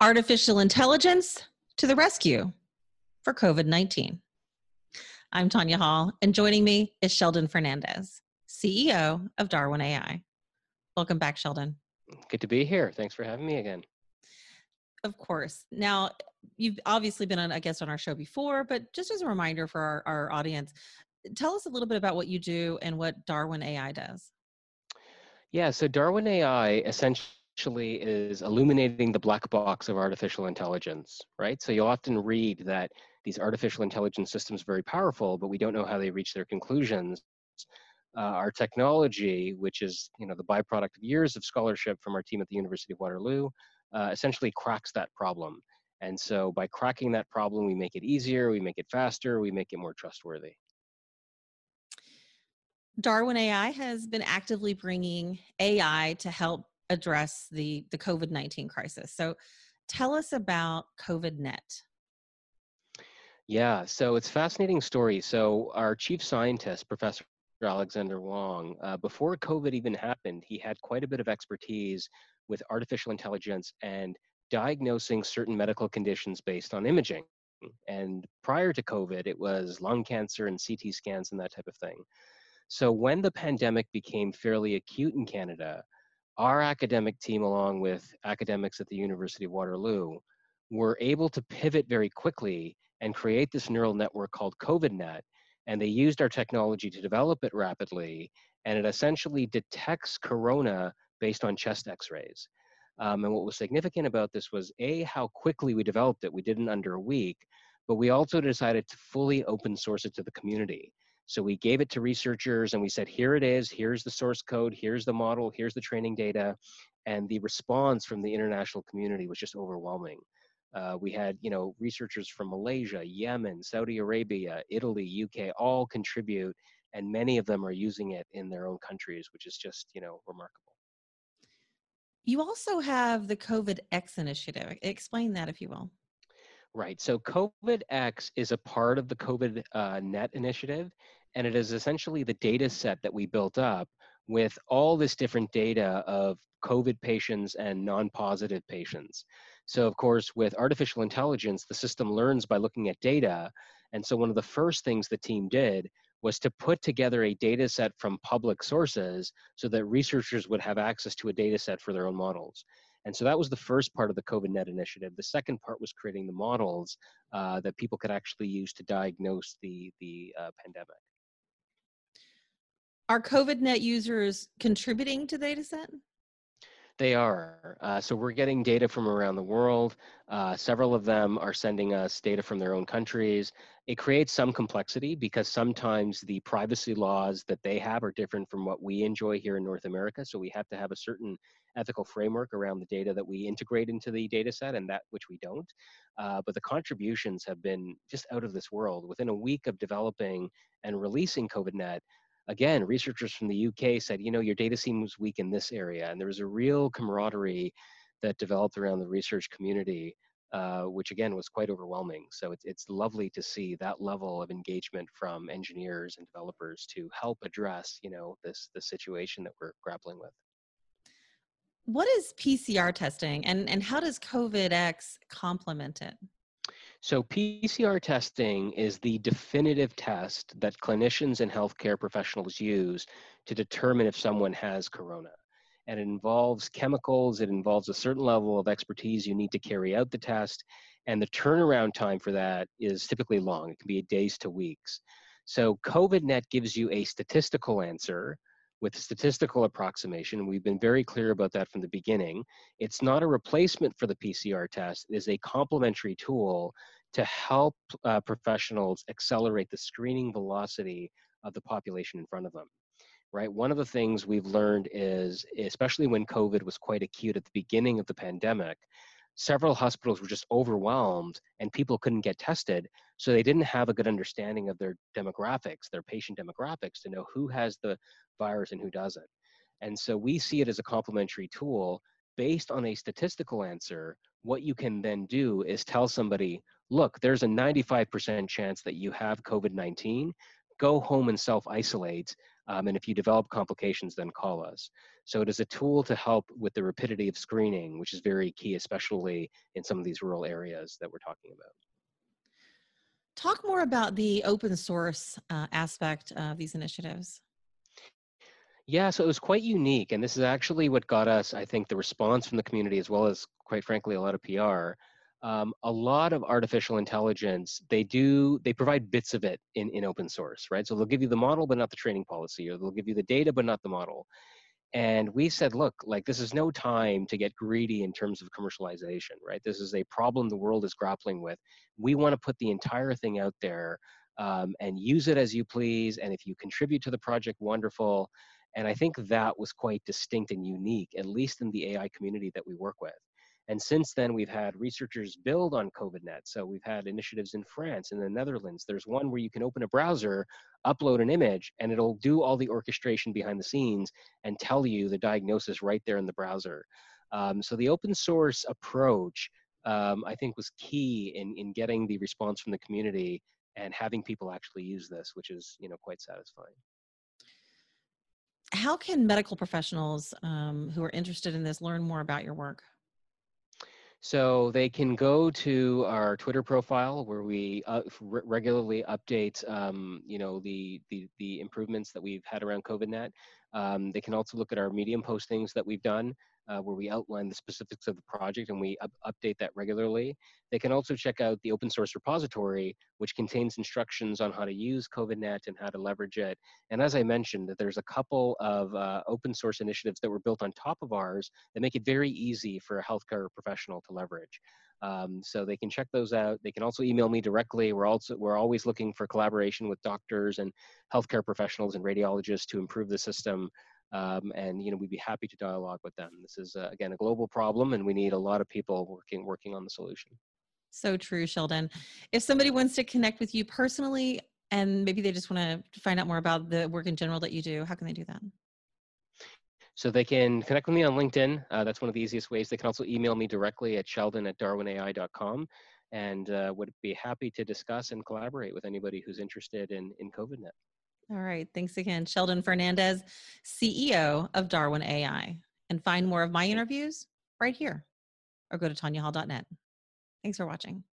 Artificial intelligence to the rescue for COVID 19. I'm Tanya Hall, and joining me is Sheldon Fernandez, CEO of Darwin AI. Welcome back, Sheldon. Good to be here. Thanks for having me again. Of course. Now, you've obviously been on a guest on our show before, but just as a reminder for our, our audience, tell us a little bit about what you do and what Darwin AI does. Yeah, so Darwin AI essentially is illuminating the black box of artificial intelligence, right? So you'll often read that these artificial intelligence systems are very powerful, but we don't know how they reach their conclusions. Uh, our technology, which is you know the byproduct of years of scholarship from our team at the University of Waterloo, uh, essentially cracks that problem. And so by cracking that problem, we make it easier, we make it faster, we make it more trustworthy. Darwin AI has been actively bringing AI to help address the, the COVID 19 crisis. So tell us about COVIDNet. Yeah, so it's fascinating story. So our chief scientist, Professor Alexander Wong, uh, before COVID even happened, he had quite a bit of expertise with artificial intelligence and diagnosing certain medical conditions based on imaging. And prior to COVID, it was lung cancer and CT scans and that type of thing. So when the pandemic became fairly acute in Canada, our academic team, along with academics at the University of Waterloo, were able to pivot very quickly and create this neural network called COVIDNet. And they used our technology to develop it rapidly. And it essentially detects corona based on chest x rays. Um, and what was significant about this was A, how quickly we developed it. We did it under a week, but we also decided to fully open source it to the community. So we gave it to researchers and we said, here it is, here's the source code, here's the model, here's the training data. And the response from the international community was just overwhelming. Uh, we had, you know, researchers from Malaysia, Yemen, Saudi Arabia, Italy, UK, all contribute, and many of them are using it in their own countries, which is just, you know, remarkable. You also have the COVID X initiative. Explain that, if you will. Right. So COVID X is a part of the COVID uh, Net initiative, and it is essentially the data set that we built up with all this different data of COVID patients and non positive patients. So, of course, with artificial intelligence, the system learns by looking at data. And so, one of the first things the team did was to put together a data set from public sources so that researchers would have access to a data set for their own models. And so that was the first part of the COVIDNet initiative. The second part was creating the models uh, that people could actually use to diagnose the, the uh, pandemic. Are COVIDNet users contributing to the data set? They are. Uh, so we're getting data from around the world. Uh, several of them are sending us data from their own countries. It creates some complexity because sometimes the privacy laws that they have are different from what we enjoy here in North America. So we have to have a certain ethical framework around the data that we integrate into the data set and that which we don't. Uh, but the contributions have been just out of this world. Within a week of developing and releasing COVIDNet, again, researchers from the UK said, you know, your data seems weak in this area. And there was a real camaraderie that developed around the research community, uh, which again was quite overwhelming. So it's, it's lovely to see that level of engagement from engineers and developers to help address, you know, this, this situation that we're grappling with. What is PCR testing and, and how does COVID-X complement it? So PCR testing is the definitive test that clinicians and healthcare professionals use to determine if someone has corona. And it involves chemicals, it involves a certain level of expertise you need to carry out the test, and the turnaround time for that is typically long. It can be days to weeks. So COVIDNet gives you a statistical answer with statistical approximation. We've been very clear about that from the beginning. It's not a replacement for the PCR test, it is a complementary tool to help uh, professionals accelerate the screening velocity of the population in front of them. Right. One of the things we've learned is, especially when COVID was quite acute at the beginning of the pandemic, several hospitals were just overwhelmed and people couldn't get tested. So they didn't have a good understanding of their demographics, their patient demographics, to know who has the virus and who doesn't. And so we see it as a complementary tool based on a statistical answer. What you can then do is tell somebody, look, there's a 95% chance that you have COVID 19. Go home and self isolate. Um, and if you develop complications, then call us. So it is a tool to help with the rapidity of screening, which is very key, especially in some of these rural areas that we're talking about. Talk more about the open source uh, aspect of these initiatives. Yeah, so it was quite unique. And this is actually what got us, I think, the response from the community, as well as, quite frankly, a lot of PR. Um, a lot of artificial intelligence, they do, they provide bits of it in, in open source, right? So they'll give you the model, but not the training policy, or they'll give you the data, but not the model. And we said, look, like this is no time to get greedy in terms of commercialization, right? This is a problem the world is grappling with. We want to put the entire thing out there um, and use it as you please. And if you contribute to the project, wonderful. And I think that was quite distinct and unique, at least in the AI community that we work with. And since then, we've had researchers build on COVIDNet. So we've had initiatives in France and the Netherlands. There's one where you can open a browser, upload an image, and it'll do all the orchestration behind the scenes and tell you the diagnosis right there in the browser. Um, so the open source approach, um, I think, was key in, in getting the response from the community and having people actually use this, which is you know quite satisfying how can medical professionals um, who are interested in this learn more about your work? So they can go to our Twitter profile where we uh, regularly update, um, you know, the, the, the improvements that we've had around COVIDNet. Um, they can also look at our Medium postings that we've done uh, where we outline the specifics of the project and we up update that regularly. They can also check out the open source repository, which contains instructions on how to use COVIDNet and how to leverage it. And as I mentioned, there's a couple of uh, open source initiatives that were built on top of ours that make it very easy for a healthcare professional to leverage. Um, so they can check those out. They can also email me directly. We're also we're always looking for collaboration with doctors and healthcare professionals and radiologists to improve the system um, and you know we'd be happy to dialogue with them. This is uh, again a global problem, and we need a lot of people working working on the solution. So true, Sheldon. If somebody wants to connect with you personally, and maybe they just want to find out more about the work in general that you do, how can they do that? So they can connect with me on LinkedIn. Uh, that's one of the easiest ways. They can also email me directly at sheldon at darwinai.com and uh, would be happy to discuss and collaborate with anybody who's interested in, in COVIDNet. All right. Thanks again, Sheldon Fernandez, CEO of Darwin AI. And find more of my interviews right here or go to tanyahall.net. Thanks for watching.